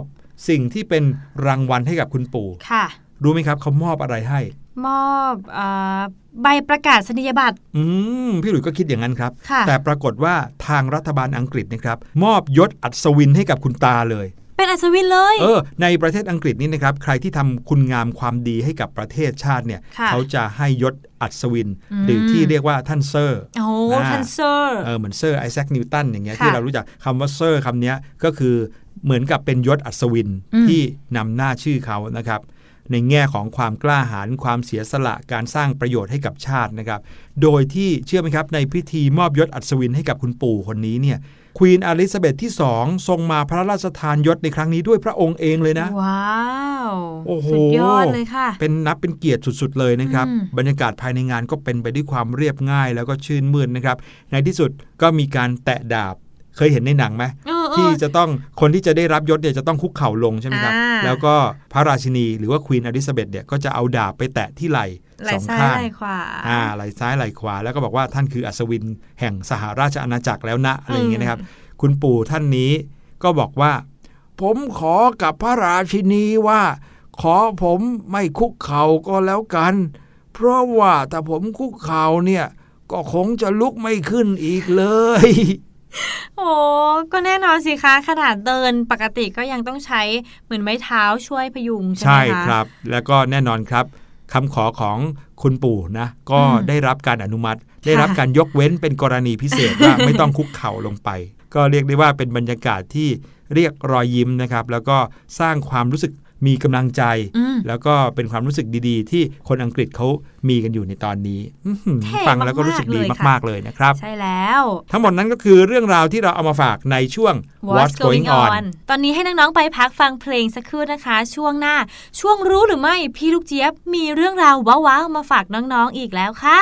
Speaker 3: สิ่งที่เป็นรางวัลให้กับคุณปู่
Speaker 2: ค่ะ
Speaker 3: รู้ไหมครับเขามอบอะไรให้
Speaker 2: มอบอาใบประกาศนียบัตร
Speaker 3: อืมพี่หลุยส์ก็คิดอย่างนั้นครับ
Speaker 2: ค่ะ
Speaker 3: แต่ปรากฏว่าทางรัฐบาลอังกฤษนะครับ มอบยศอัศวินให้กับคุณตาเลย
Speaker 2: เป็นอัศวินเลย
Speaker 3: เออในประเทศอังกฤษนี่นะครับ ใครที่ทำคุณงามความดีให้กับประเทศชาติเนี่ย
Speaker 2: ค่ะ
Speaker 3: เขาจะให้ยศอัศวิน
Speaker 2: อืม
Speaker 3: หรือที่เรียกว่าท่านเซอร์
Speaker 2: โอ้
Speaker 3: อ่า
Speaker 2: ท่านเซอร์
Speaker 3: เออเหมือนเซอร์ไอแซคนิวตันอย่างเงี้ย
Speaker 2: ค่ะ
Speaker 3: ที่เรารู้จักคำว่าเซอร์คำเนี้ยก็คือเหมือนกับเป็นยศอัศวิน
Speaker 2: อืม
Speaker 3: ที่นำหน้าชื่อเขานะครับ ในแง่ของความกล้าหาญความเสียสละการสร้างประโยชน์ให้กับชาตินะครับ โดยที่เชื่อไหมครับในพิธีมอบยศอัศวินให้กับคุณปู่คนนี้เนี่ยควีนอลิซาเบธที่สองทรงมาพระราชทานยศในครั้งนี้ด้วยพระองค์เองเลยนะ
Speaker 2: ว้าว
Speaker 3: โอ้โห
Speaker 2: สุดยอดเลยค่ะ
Speaker 3: เป็นนับเป็นเกียรติสุดๆเลยนะครับ
Speaker 2: อืม
Speaker 3: บรรยากาศภายในงานก็เป็นไปด้วยความเรียบง่ายแล้วก็ชื่นมื่นนะครับ ในที่สุดก็มีการแตะดาบ เคยเห็นในหนังไหม
Speaker 2: เออเออ
Speaker 3: ที่จะต้องคนที่จะได้รับยศเนี่ยจะต้องคุกเข่าลงใช่ไหมครับ
Speaker 2: อ่า
Speaker 3: แล้วก็พระราชินีหรือว่าควีนอลิซาเบธเนี่ยก็จะเอาดาบไปแตะที่ไหล่
Speaker 2: ไหล
Speaker 3: สอง
Speaker 2: ซ้าย
Speaker 3: ข้าง
Speaker 2: ไหลขวา
Speaker 3: อ่าไหล่ซ้ายไหล่ขวา แล้วก็บอกว่าท่านคืออัศวินแห่งสหราชอาณาจักรแล้วนะอะไรอย่างเงี้ยนะครับ คุณปู่ท่านนี้ก็บอกว่า ผมขอกับพระราชินีว่า ขอผมไม่คุกเข่าก็แล้วกัน เพราะว่าถ้าผมคุกเข่าเนี่ยก็คงจะลุกไม่ขึ้นอีกเลย
Speaker 2: โอ้ก็แน่นอนสิคะ ขนาดเดินปกติก็ยังต้องใช้เหมือนไม้เท้าช่วยพยุง ใช่ไหม
Speaker 3: ใช่
Speaker 2: คะ
Speaker 3: ครับ แล้วก็แน่นอนครับคำขอของคุณปู่นะ ก็
Speaker 2: อืม
Speaker 3: ได้รับการอนุมัติ ได้รับการยกเว้นเป็นกรณีพิเศษว่าไม่ต้องคุกเข่าลงไป ก็เรียกได้ว่าเป็นบรรยากาศที่เรียกรอยยิ้มนะครับ แล้วก็สร้างความรู้สึก มีกำลังใจ
Speaker 2: อืม
Speaker 3: แล้วก็เป็นความรู้สึกดีๆ ที่คนอังกฤษเขามีกันอยู่ในตอนนี้อื้อหือ
Speaker 2: เท่
Speaker 3: ฟังแล้วก็รู้สึกดี
Speaker 2: มากๆเลยค่ะ
Speaker 3: มากๆเลยนะครับ
Speaker 2: ใช่แล้ว
Speaker 3: ทั้งหมดนั้นก็คือเรื่องราวที่เราเอามาฝากในช่วง
Speaker 2: What's going on ตอนนี้ให้น้องๆไปพักฟังเพลงสักครู่นะคะ ช่วงหน้า ช่วงรู้หรือไม่พี่ลูกเจี๊ยบมีเรื่องราวว้าวๆมาฝากน้องๆอีกแล้วค่ะ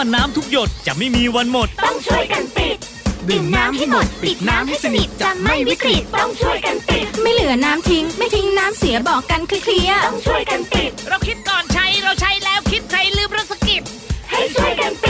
Speaker 6: ว่าน้ำทุกหยดจะไม่มีวันหมด
Speaker 7: ต้องช่วยกันปิด
Speaker 8: ดื่มน้ำให้หมด ปิดน้ำให้สนิทจะไม่วิกฤต
Speaker 7: ต้องช่วยกันปิด
Speaker 8: ไม่เหลือน้ำทิ้ง ไม่ทิ้งน้ำเสียบอกกันเคลียร์
Speaker 7: ต้องช่วยกันปิด
Speaker 9: เราคิดก่อนใช้เราใช้แล้วคิดใครลืมเรื่องสกิป
Speaker 7: ให้ช่วยกันปิด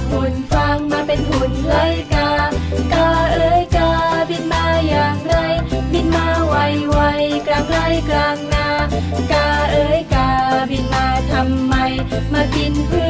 Speaker 8: จากหุ่นฟางมาเป็นหุ่นไลกากาเอ้ยกาบินมาอย่างไร บินมาไวไวกลางไรกลางนากาเอ้ยกาบินมาทำไม มากินพืช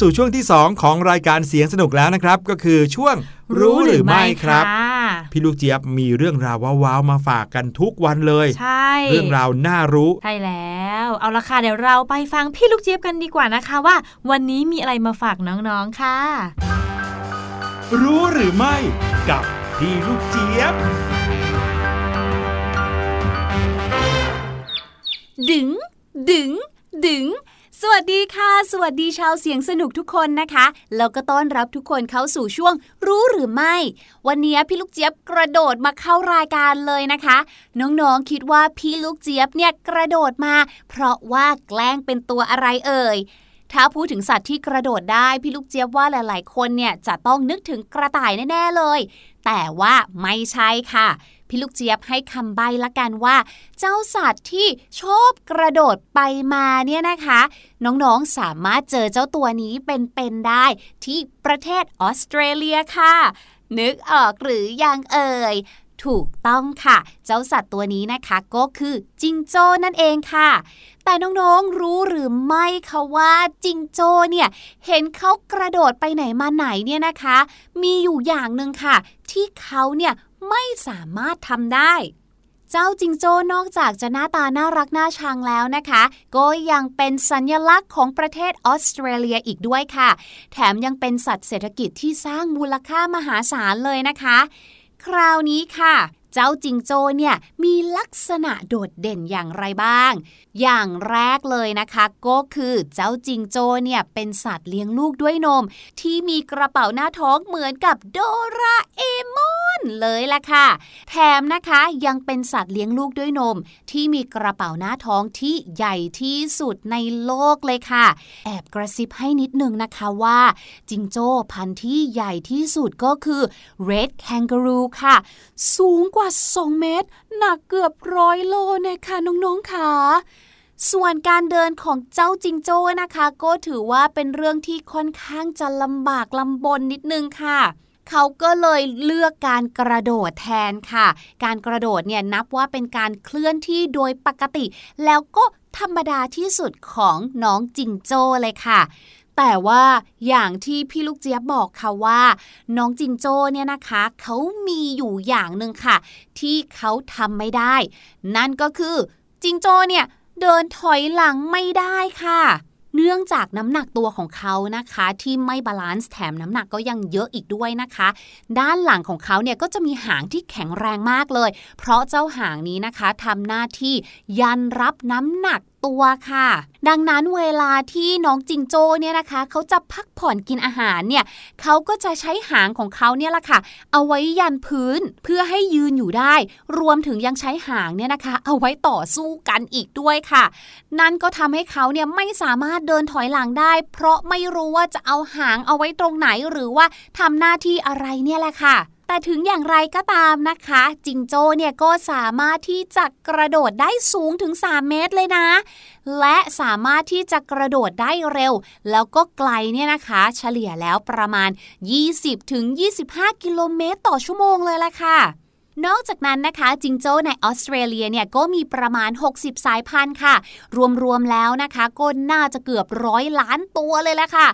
Speaker 8: สู่ช่วง
Speaker 3: ที่ 2 ของรายการเสียงสนุกแล้วนะครับ ก็คือช่วงรู้หรือไม่ครับ
Speaker 2: ค่ะ
Speaker 3: พี่ลูกเจี๊ยบมีเรื่องราวว้าวๆมาฝากกันทุกวันเลย
Speaker 2: ใช่
Speaker 3: เรื่องราวน่ารู้
Speaker 2: ใช่แล้ว เอาละค่ะเดี๋ยวเราไปฟังพี่ลูกเจี๊ยบกันดีกว่านะคะว่า วันนี้มีอะไรมาฝากน้องๆค่ะ
Speaker 3: รู้หรือไม่กับพี่ลูกเจี๊ยบ
Speaker 10: ดึง ดึง ดึง สวัสดีค่ะ สวัสดีชาวเสียงสนุกทุกคนนะคะ แล้วก็ต้อนรับทุกคนเข้าสู่ช่วงรู้หรือไม่ วันนี้พี่ลูกเจี๊ยบกระโดดมาเข้ารายการเลยนะคะ น้องๆคิดว่าพี่ลูกเจี๊ยบเนี่ยกระโดดมา เพราะว่าแกล้งเป็นตัวอะไรเอ่ยถ้าพูดถึงสัตว์ที่กระโดดได้พี่ลูกเจี๊ยบว่าหลาย ๆ คนเนี่ยจะต้องนึกถึงกระต่ายแน่ ๆ เลย แต่ว่าไม่ใช่ค่ะ พี่ลูกเจี๊ยบให้คำใบ้ละกันว่า เจ้าสัตว์ที่ชอบกระโดดไปมาเนี่ยนะคะ น้องๆสามารถเจอเจ้าตัวนี้เป็นๆได้ที่ประเทศออสเตรเลียค่ะ นึกออกหรือยังเอ่ยถูกต้องค่ะ เจ้าสัตว์ตัวนี้นะคะก็คือจิงโจ้นั่นเองค่ะ แต่น้องๆรู้หรือไม่คะว่าจิงโจ้เนี่ยเห็นเขากระโดดไปไหนมาไหนเนี่ยนะคะ มีอยู่อย่างหนึ่งค่ะ ที่เขาเนี่ย ไม่สามารถทำได้ เจ้าจิงโจ้นอกจากจะหน้าตาน่ารักน่าชังแล้วนะคะ ก็ยังเป็นสัญลักษณ์ของประเทศออสเตรเลียอีกด้วยค่ะ แถมยังเป็นสัตว์เศรษฐกิจที่สร้างมูลค่ามหาศาลเลยนะคะ คราวนี้ค่ะ เจ้าจิงโจ้เนี่ยมีลักษณะโดดเด่นอย่างไรบ้าง อย่างแรกเลยนะคะก็คือเจ้าจิงโจ้เนี่ยเป็นสัตว์เลี้ยงลูกด้วยนม ที่มีกระเป๋าหน้าท้องเหมือนกับโดราเอมอนเลยล่ะค่ะ แถมนะคะยังเป็นสัตว์เลี้ยงลูกด้วยนม ที่มีกระเป๋าหน้าท้องที่ใหญ่ที่สุดในโลกเลยค่ะ แอบกระซิบให้นิดนึงนะคะว่าจิงโจ้พันธุ์ที่ใหญ่ที่สุดก็คือ Red Kangaroo ค่ะ สูงกว่าว่า 2 เมตร หนักเกือบร้อยโลนะคะน้องๆค่ะส่วนการเดินของเจ้าจิงโจ้นะคะ ก็ถือว่าเป็นเรื่องที่ค่อนข้างจะลำบากลำบนนิดนึงค่ะเขาก็เลยเลือกการกระโดดแทนค่ะ การกระโดดเนี่ยนับว่าเป็นการเคลื่อนที่โดยปกติ แล้วก็ธรรมดาที่สุดของน้องจิงโจ้เลยค่ะ แต่ว่าอย่างที่พี่ลูกเจี๊ยบบอกค่ะว่า น้องจิงโจ้เนี่ยนะคะเขามีอยู่อย่างหนึ่งค่ะ ที่เขาทำไม่ได้ นั่นก็คือจิงโจ้เนี่ยเดินถอยหลังไม่ได้ค่ะเนื่องจากน้ำหนักตัวของเขานะคะที่ไม่ balance แถมน้ำหนักก็ยังเยอะอีกด้วยนะคะ ด้านหลังของเขาเนี่ยก็จะมีหางที่แข็งแรงมากเลย เพราะเจ้าหางนี้นะคะทำหน้าที่ยันรับน้ำหนัก ตัวค่ะ ดังนั้นเวลาที่น้องจิงโจ้เนี่ยนะคะเขาจะพักผ่อนกินอาหารเนี่ยเขาก็จะใช้หางของเขาเนี่ยแหละค่ะ เอาไว้ยันพื้นเพื่อให้ยืนอยู่ได้ รวมถึงยังใช้หางเนี่ยนะคะ เอาไว้ต่อสู้กันอีกด้วยค่ะ นั่นก็ทำให้เขาเนี่ยไม่สามารถเดินถอยหลังได้ เพราะไม่รู้ว่าจะเอาหางเอาไว้ตรงไหนหรือว่าทำหน้าที่อะไรเนี่ยแหละค่ะ แต่ถึงอย่างไรก็ตามนะคะ จิงโจ้เนี่ยก็สามารถที่จะกระโดดได้สูงถึง 3 เมตรเลยนะ และสามารถที่จะกระโดดได้เร็ว แล้วก็ไกลเนี่ยนะคะ เฉลี่ยแล้วประมาณ 20-25 กิโลเมตรต่อชั่วโมงเลยละค่ะ นอกจากนั้นนะคะ จิงโจ้ในออสเตรเลียเนี่ยก็มีประมาณ 60 สายพันธุ์ค่ะ รวมๆแล้วนะคะ ก็น่าจะเกือบร้อยล้านตัวเลยละค่ะ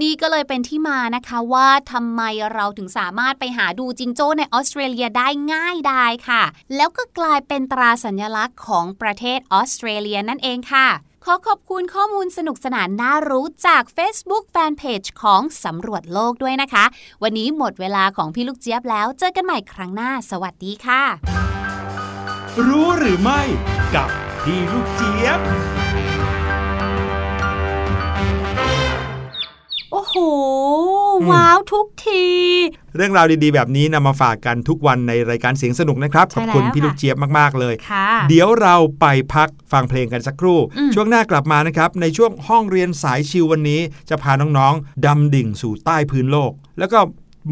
Speaker 10: นี่ก็เลยเป็นที่มานะคะว่าทำไมเราถึงสามารถไปหาดูจิงโจ้ในออสเตรเลียได้ง่ายดายค่ะ แล้วก็กลายเป็นตราสัญลักษณ์ของประเทศออสเตรเลียนั่นเองค่ะ ขอขอบคุณข้อมูลสนุกสนานน่ารู้จาก Facebook Fanpage ของสำรวจโลกด้วยนะคะ วันนี้หมดเวลาของพี่ลูกเจี๊ยบแล้ว เจอกันใหม่ครั้งหน้า สวัสดีค่ะ
Speaker 3: รู้หรือไม่ กับพี่ลูกเจี๊ยบ
Speaker 2: โอ้โห ว้าวทุกที
Speaker 3: เรื่องราวดีๆ แบบนี้นำมาฝากกันทุกวันในรายการเสียงสนุกนะครับ
Speaker 2: ใช่
Speaker 3: ขอบคุณ
Speaker 2: แล้ว
Speaker 3: พี่ลูก
Speaker 2: ค่ะ
Speaker 3: เจี๊ยบมากๆเลย
Speaker 2: ค่ะ
Speaker 3: เดี๋ยวเราไปพักฟังเพลงกันสักครู่
Speaker 2: อืม
Speaker 3: ช่วงหน้ากลับมานะครับ ในช่วงห้องเรียนสายชิววันนี้ จะพาน้องๆดำดิ่งสู่ใต้พื้นโลก แล้วก็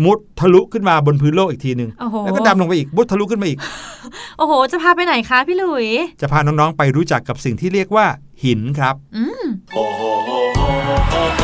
Speaker 3: มุดทะลุขึ้นมาบนพื้นโลกอีกทีหนึ่ง
Speaker 2: โอ้โห
Speaker 3: แล้วก็ดำลงไปอีกมุดทะลุขึ้นมาอีก
Speaker 2: โอ้โห จะพาไปไหนคะพี่หลุย
Speaker 3: จะพาน้องๆไปรู้จักกับสิ่งที่เรียกว่าหินครับ
Speaker 2: อืม「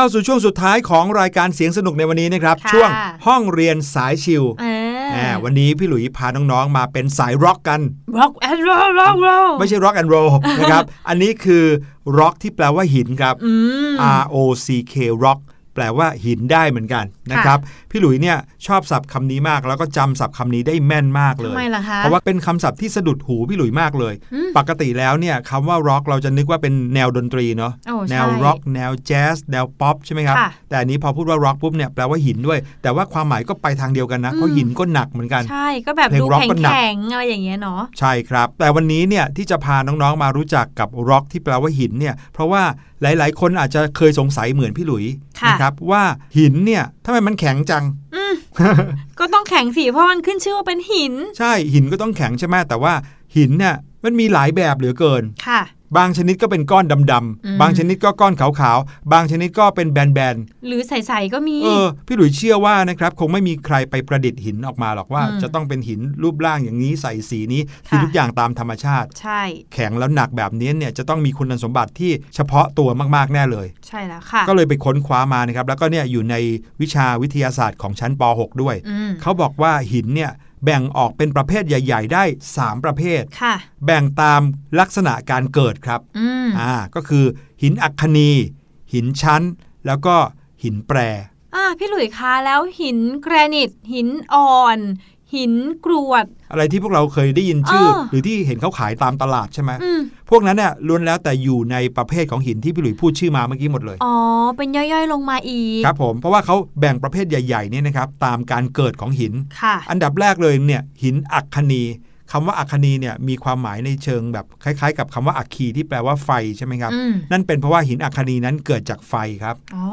Speaker 11: เข้า
Speaker 5: สู่
Speaker 11: ช่
Speaker 3: วงสุดท้ายของรายการเสียงสนุกในวันนี้นะครับ
Speaker 2: ค่ะ
Speaker 3: ช่วงห้องเรียนสายชิล
Speaker 2: เออ
Speaker 3: แหมวันนี้พี่หลุยพาน้องๆมาเป็นสายร็อกกัน
Speaker 2: rock and roll rock roll
Speaker 3: ไม่ใช่ rock and roll นะครับ อันนี้คือร็อกที่แปลว่าหินครับ
Speaker 2: อืม
Speaker 3: R O C K rock แปลว่าหินได้เหมือนกันนะครับพี่หลุยเนี่ยชอบศัพท์คำนี้มาก แล้วก็จำศัพท์คำนี้ได้แม่นมากเลย
Speaker 2: ทำไมล่ะคะ
Speaker 3: เพราะว่าเป็นคำศัพท์ที่สะดุดหูพี่หลุยมากเลย
Speaker 2: อืม
Speaker 3: ปกติแล้วเนี่ยคำว่าร็อกเราจะนึกว่าเป็นแนวดนตรีเนาะ
Speaker 2: โอ้ใช่
Speaker 3: แนวร็อกแนวแจ๊สแนวป๊อปใช่ไหมครับ
Speaker 2: ค่ะ
Speaker 3: แต่อันนี้พอพูดว่าร็อกปุ๊บเนี่ยแปลว่าหินด้วย แต่ว่าความหมายก็ไปทางเดียวกันนะเพราะหินก็หนักเหมือนกัน
Speaker 2: ใช่ก็แบบ
Speaker 3: เพลง
Speaker 2: ดู
Speaker 3: rock
Speaker 2: แข็ง
Speaker 3: ก็หนัก
Speaker 2: แข็งๆอะไรอย่างเงี้ยเนาะ
Speaker 3: ใช่ครับ แต่วันนี้เนี่ยที่จะพาน้องๆมารู้จักกับร็อกที่แปลว่าหินเนี่ยเพราะว่าหลาย ๆ คนอาจจะเคยสงสัยเหมือนพี่หลุย
Speaker 2: ค่ะ
Speaker 3: นะครับว่าหินเนี่ยทำไมมันแข็งจัง
Speaker 2: อืมก็ต้องแข็งสิเพราะมันขึ้นชื่อว่าเป็นหิน
Speaker 3: ใช่หินก็ต้องแข็งใช่ไหมแต่ว่าหินเนี่ยมันมีหลายแบบเหลือเกิน
Speaker 2: ค่ะ
Speaker 3: บางชนิดก็เป็นก้อนดำ
Speaker 2: อืม
Speaker 3: ๆบางชนิดก็ก้อนขาวๆ บางชนิดก็เป็นแบน
Speaker 2: หรือใสๆก็มี
Speaker 3: ๆเออ พี่หลุยเชื่อว่านะครับ คงไม่มีใครไปประดิษฐ์หินออกมาหรอกว่า
Speaker 2: อืม
Speaker 3: จะต้องเป็นหินรูปร่างอย่างนี้ใส่สีนี้ คือ
Speaker 2: ค่ะ
Speaker 3: ทุกอย่างตามธรรมชาติ
Speaker 2: ใช่
Speaker 3: แข็งแล้วหนักแบบนี้เนี่ยจะต้องมีคุณสมบัติที่เฉพาะตัวมากๆแน่เลย
Speaker 2: ใช่แล้วค่ะ
Speaker 3: ก็เลยไปค้นคว้ามานะครับ แล้วก็เนี่ยอยู่ในวิชาวิทยาศาสตร์ของชั้นป .6 ด้วย
Speaker 2: อืม
Speaker 3: เขาบอกว่าหินเนี่ย แบ่งออกเป็นประเภทใหญ่ ๆ ได้ 3 ประเภท
Speaker 2: ค่ะ
Speaker 3: แบ่งตามลักษณะการเกิดครับ
Speaker 2: อืม
Speaker 3: อ่าก็คือ หินอัคคนี หินชั้น แล้วก็หินแปร
Speaker 2: อ่าพี่หลุยคะแล้วหินแกรนิต หินอ่อน หินกรวด
Speaker 3: อะไรที่พวกเราเคยได้ยินชื่อ
Speaker 2: เออ
Speaker 3: หรือที่เห็นเขาขายตามตลาดใช่ไหม
Speaker 2: อืม
Speaker 3: พวกนั้นเนี่ยล้วนแล้วแต่อยู่ในประเภทของหินที่พี่หลุยพูดชื่อมาเมื่อกี้หมดเลย
Speaker 2: อ๋อ เป็นย่อยๆลงมาอีก
Speaker 3: ครับผมเพราะว่าเขาแบ่งประเภทใหญ่ๆเนี่ยนะครับตามการเกิดของหิน
Speaker 2: ค่ะ
Speaker 3: อันดับแรกเลยเนี่ยหินอัคคนีคำว่าอัคคนีเนี่ยมีความหมายในเชิงแบบคล้าย ๆ กับคำว่าอัคคีที่แปลว่าไฟใช่ไหมครับ
Speaker 2: อืม
Speaker 3: นั่นเป็นเพราะว่าหินอัคคนีนั้นเกิดจากไฟครับ
Speaker 2: อ๋อ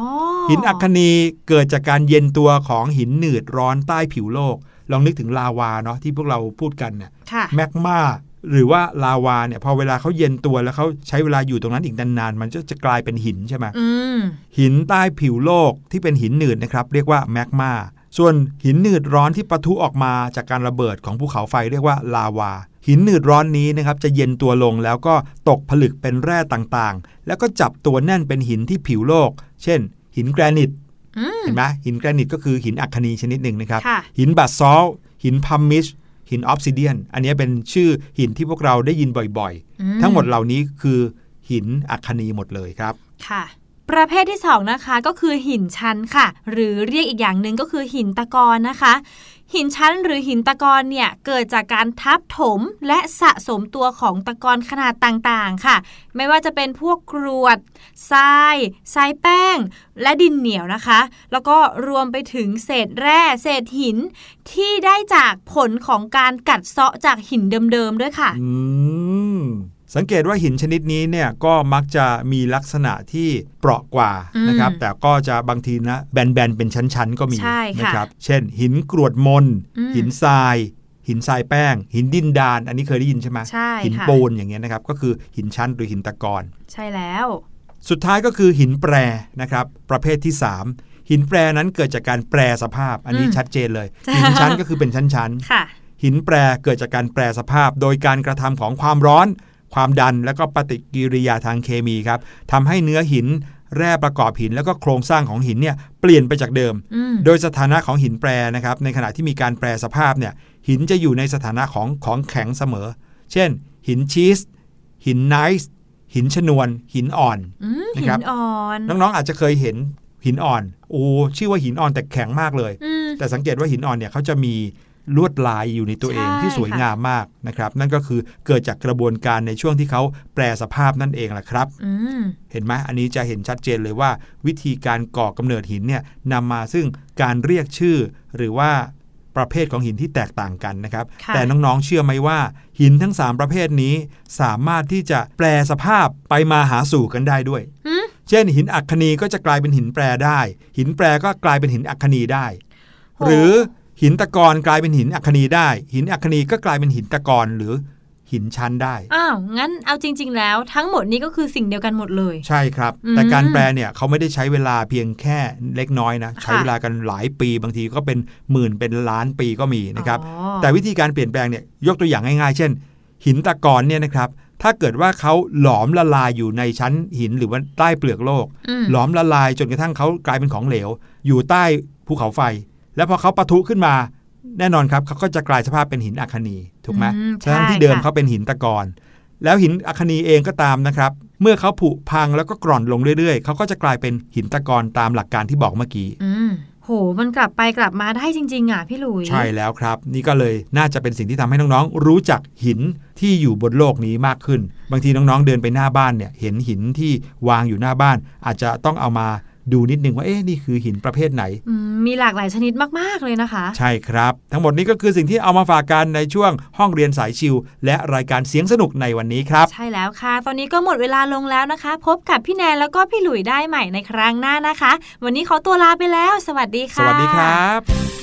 Speaker 3: หินอัคคนีเกิดจากการเย็นตัวของหินหนืดร้อนใต้ผิวโลก ลองนึกถึงลาวาเนาะที่พวกเราพูดกันเนี่ย
Speaker 2: ค่ะ
Speaker 3: แมกมาหรือว่าลาวาเนี่ยพอเวลาเขาเย็นตัวแล้วเขาใช้เวลาอยู่ตรงนั้นอีกนานๆ มันก็จะกลายเป็นหินใช่ไหม
Speaker 2: อืม
Speaker 3: หินใต้ผิวโลกที่เป็นหินหนืดนะครับเรียกว่าแมกมาส่วนหินหนืดร้อนที่ปะทุออกมาจากการระเบิดของภูเขาไฟเรียกว่าลาวา หินหนืดร้อนนี้นะครับจะเย็นตัวลงแล้วก็ตกผลึกเป็นแร่ต่างๆ แล้วก็จับตัวแน่นเป็นหินที่ผิวโลก เช่น หินแกรนิต
Speaker 2: อืม
Speaker 3: เห็นไหมหินแกรนิตก็คือหินอัคคนีชนิดหนึ่งนะครับ
Speaker 2: ค่ะ
Speaker 3: หินบะซอลต์หินพัมมิซหินออบซิเดียน อันนี้เป็นชื่อหินที่พวกเราได้ยินบ่อย
Speaker 2: อื
Speaker 3: ๆทั้งหมดเหล่านี้คือหินอัคคนีหมดเลยครับ
Speaker 2: ค่ะ ประเภทที่สองนะคะก็คือหินชั้นค่ะ หรือเรียกอีกอย่างหนึ่งก็คือหินตะกอนนะคะ หินชั้นหรือหินตะกอนเนี่ยเกิดจากการทับถมและสะสมตัวของตะกอนขนาดต่างๆค่ะ ไม่ว่าจะเป็นพวกกรวดทรายทรายแป้ง และดินเหนียวนะคะ แล้วก็รวมไปถึงเศษแร่เศษหินที่ได้จากผลของการกัดเซาะจากหินเดิมๆด้วยค่ะ
Speaker 3: อืม สังเกตว่าหินชนิดนี้เนี่ยก็มักจะมีลักษณะที่เปราะกว่า
Speaker 2: อืม
Speaker 3: นะครับ แต่ก็จะบางทีนะแบนๆเป็นชั้นๆก็มี
Speaker 2: ใช่ค่ะ
Speaker 3: นะครับ เช่น หินกรวดมน
Speaker 2: อืม
Speaker 3: หินทรายหินทรายแป้ง หินดินดาน อันนี้เคยได้ยินใช่ไหม
Speaker 2: ใช่
Speaker 3: หิน
Speaker 2: ค่ะ
Speaker 3: ปูนอย่างเงี้ยนะครับ ก็คือหินชั้นหรือหินตะกอน
Speaker 2: ใช่แล้ว
Speaker 3: สุดท้ายก็คือหินแปรนะครับ ประเภทที่ 3 หินแปรนั้นเกิดจากการแปรสภาพ อันนี้
Speaker 2: อืม
Speaker 3: ชัดเจนเลย หินชั้นก็คือเป็นชั้นๆ
Speaker 2: ค่ะ
Speaker 3: หินแปรเกิดจากการแปรสภาพ โดยการกระทำของความร้อน ความดันและก็ปฏิกิริยาทางเคมีครับทำให้เนื้อหินแร่ประกอบหินแล้วก็โครงสร้างของหินเนี่ยเปลี่ยนไปจากเดิม
Speaker 2: อืม
Speaker 3: โดยสถานะของหินแปรนะครับในขณะที่มีการแปรสภาพเนี่ยหินจะอยู่ในสถานะของของแข็งเสมอ เช่น หินชีส หินไนซ์หินชนวน หินอ่อน
Speaker 2: อืม
Speaker 3: นะ
Speaker 2: หิ
Speaker 3: ครับ
Speaker 2: นอ่อน
Speaker 3: น้องๆอาจจะเคยเห็นหินอ่อนโอ้ชื่อว่าหินอ่อนแต่แข็งมากเลย
Speaker 2: อืม
Speaker 3: แต่สังเกตว่าหินอ่อนเนี่ยเขาจะมี ลวดลายอยู่ในตัวเอง
Speaker 2: ใช่
Speaker 3: ที่สวยงามมากนะครับ นั่นก็คือเกิดจากกระบวนการในช่วงที่เขาแปลสภาพนั่นเองแหละครับ
Speaker 2: อืม
Speaker 3: เห็นไหมอันนี้จะเห็นชัดเจนเลยว่า วิธีการก่อกำเนิดหินเนี่ยนำมาซึ่งการเรียกชื่อ หรือว่าประเภทของหินที่แตกต่างกันนะครับ
Speaker 2: ค่ะ
Speaker 3: แต่น้องๆเชื่อไหมว่า หินทั้ง 3 ประเภทนี้สามารถที่จะแปลสภาพไปมาหาสู่กันได้ด้วย
Speaker 2: อืม
Speaker 3: เช่น หินอัคคนีก็จะกลายเป็นหินแปรได้ หินแปรก็กลายเป็นหินอัคคนีได้
Speaker 2: โห
Speaker 3: หรือ หินตะกอนกลายเป็นหินอัคคนีได้ หินอัคคนีก็กลายเป็นหินตะกอนหรือหินชั้นได้
Speaker 2: อ้าว งั้นเอาจริง ๆ แล้วทั้งหมดนี้ก็คือสิ่งเดียวกันหมดเลย
Speaker 3: ใช่ครับ
Speaker 2: อืม
Speaker 3: แต่การแปลเนี่ยเขาไม่ได้ใช้เวลาเพียงแค่เล็กน้อยนะ ใช้เวลากันหลายปีบางทีก็เป็นหมื่นเป็นล้านปีก็มีนะครับ
Speaker 2: อ๋อ
Speaker 3: แต่วิธีการเปลี่ยนแปลงเนี่ยยกตัวอย่างง่ายๆ เช่น หินตะกอนเนี่ยนะครับ ถ้าเกิดว่าเขาหลอมละลายอยู่ในชั้นหินหรือว่าใต้เปลือกโลก
Speaker 2: อืม
Speaker 3: หลอมละลายจนกระทั่งเขากลายเป็นของเหลว อยู่ใต้ภูเขาไฟ แล้วพอเขาปะทุขึ้นมาแน่นอนครับเขาก็จะกลายสภาพเป็นหินอัคนีถูกไหม
Speaker 2: อืม
Speaker 3: ทั้งที่
Speaker 2: ใช่
Speaker 3: เดิม
Speaker 2: ค่ะ
Speaker 3: เขาเป็นหินตะกอนแล้วหินอัคนีเองก็ตามนะครับ เมื่อเขาผุพังแล้วก็กร่อนลงเรื่อยๆ เขาก็จะกลายเป็นหินตะกอนตามหลักการที่บอกเมื่อกี้
Speaker 2: อืมโห มันกลับไปกลับมาได้จริง ๆ อะพี่หลุย
Speaker 3: ใช่แล้วครับ นี่ก็เลยน่าจะเป็นสิ่งที่ทำให้น้องๆ รู้จักหินที่อยู่บนโลกนี้มากขึ้น บางทีน้องๆ เดินไปหน้าบ้านเนี่ย เห็นหินที่วางอยู่หน้าบ้าน อาจจะต้องเอามา ดูนิดนึงว่าเอ๊ะนี่คือหินประเภทไหน
Speaker 2: อืมมีหลากหลายชนิดมาก ๆ เลยนะคะ
Speaker 3: ใช่ครับ ทั้งหมดนี้ก็คือสิ่งที่เอามาฝากกันในช่วงห้องเรียนสายชิว และรายการเสียงสนุกในวันนี้ครับ
Speaker 2: ใช่แล้วค่ะ ตอนนี้ก็หมดเวลาลงแล้วนะคะ พบกับพี่แนนแล้วก็พี่หลุยได้ใหม่ในครั้งหน้านะคะ วันนี้เขาตัวลาไปแล้ว สวัสดี
Speaker 3: ส
Speaker 2: ค่ะ
Speaker 3: วัสดีครับ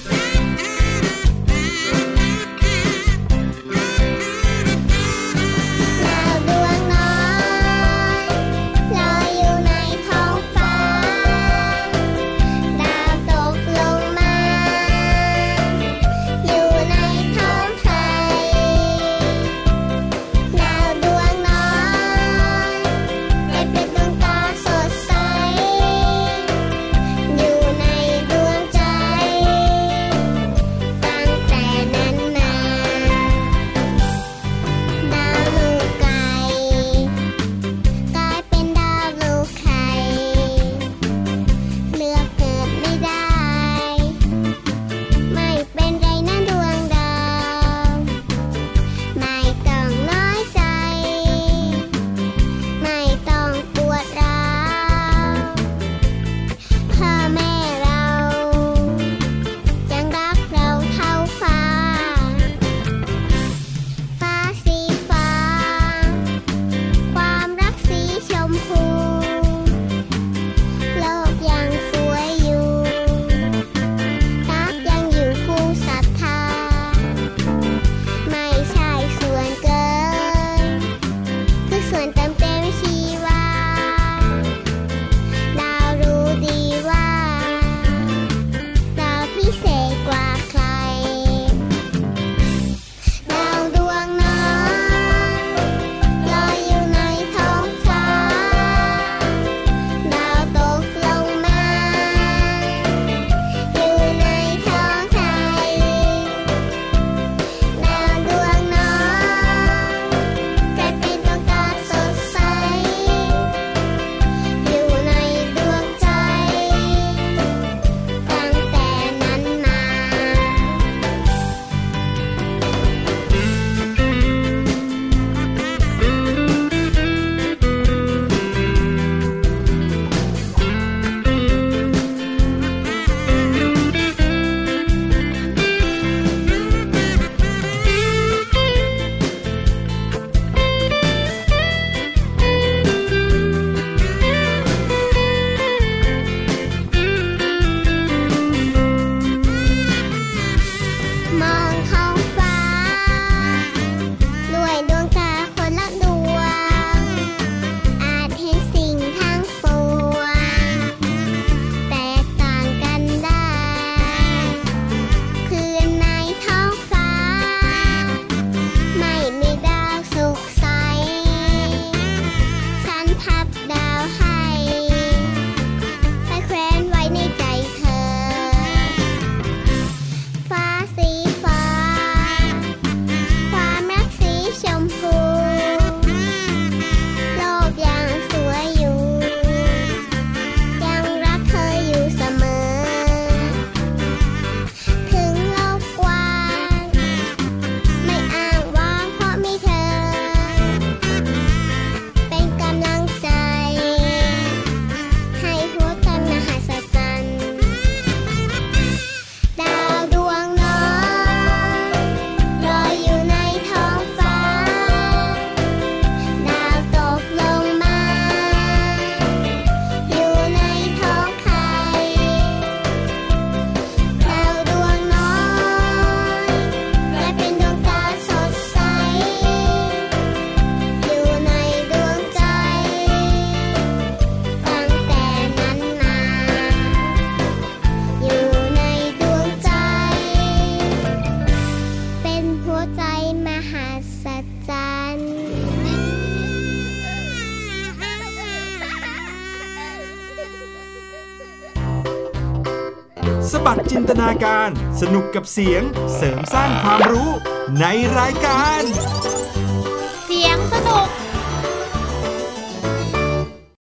Speaker 3: นาการ สนุกกับเสียง เสริมสร้างความรู้ในรายการ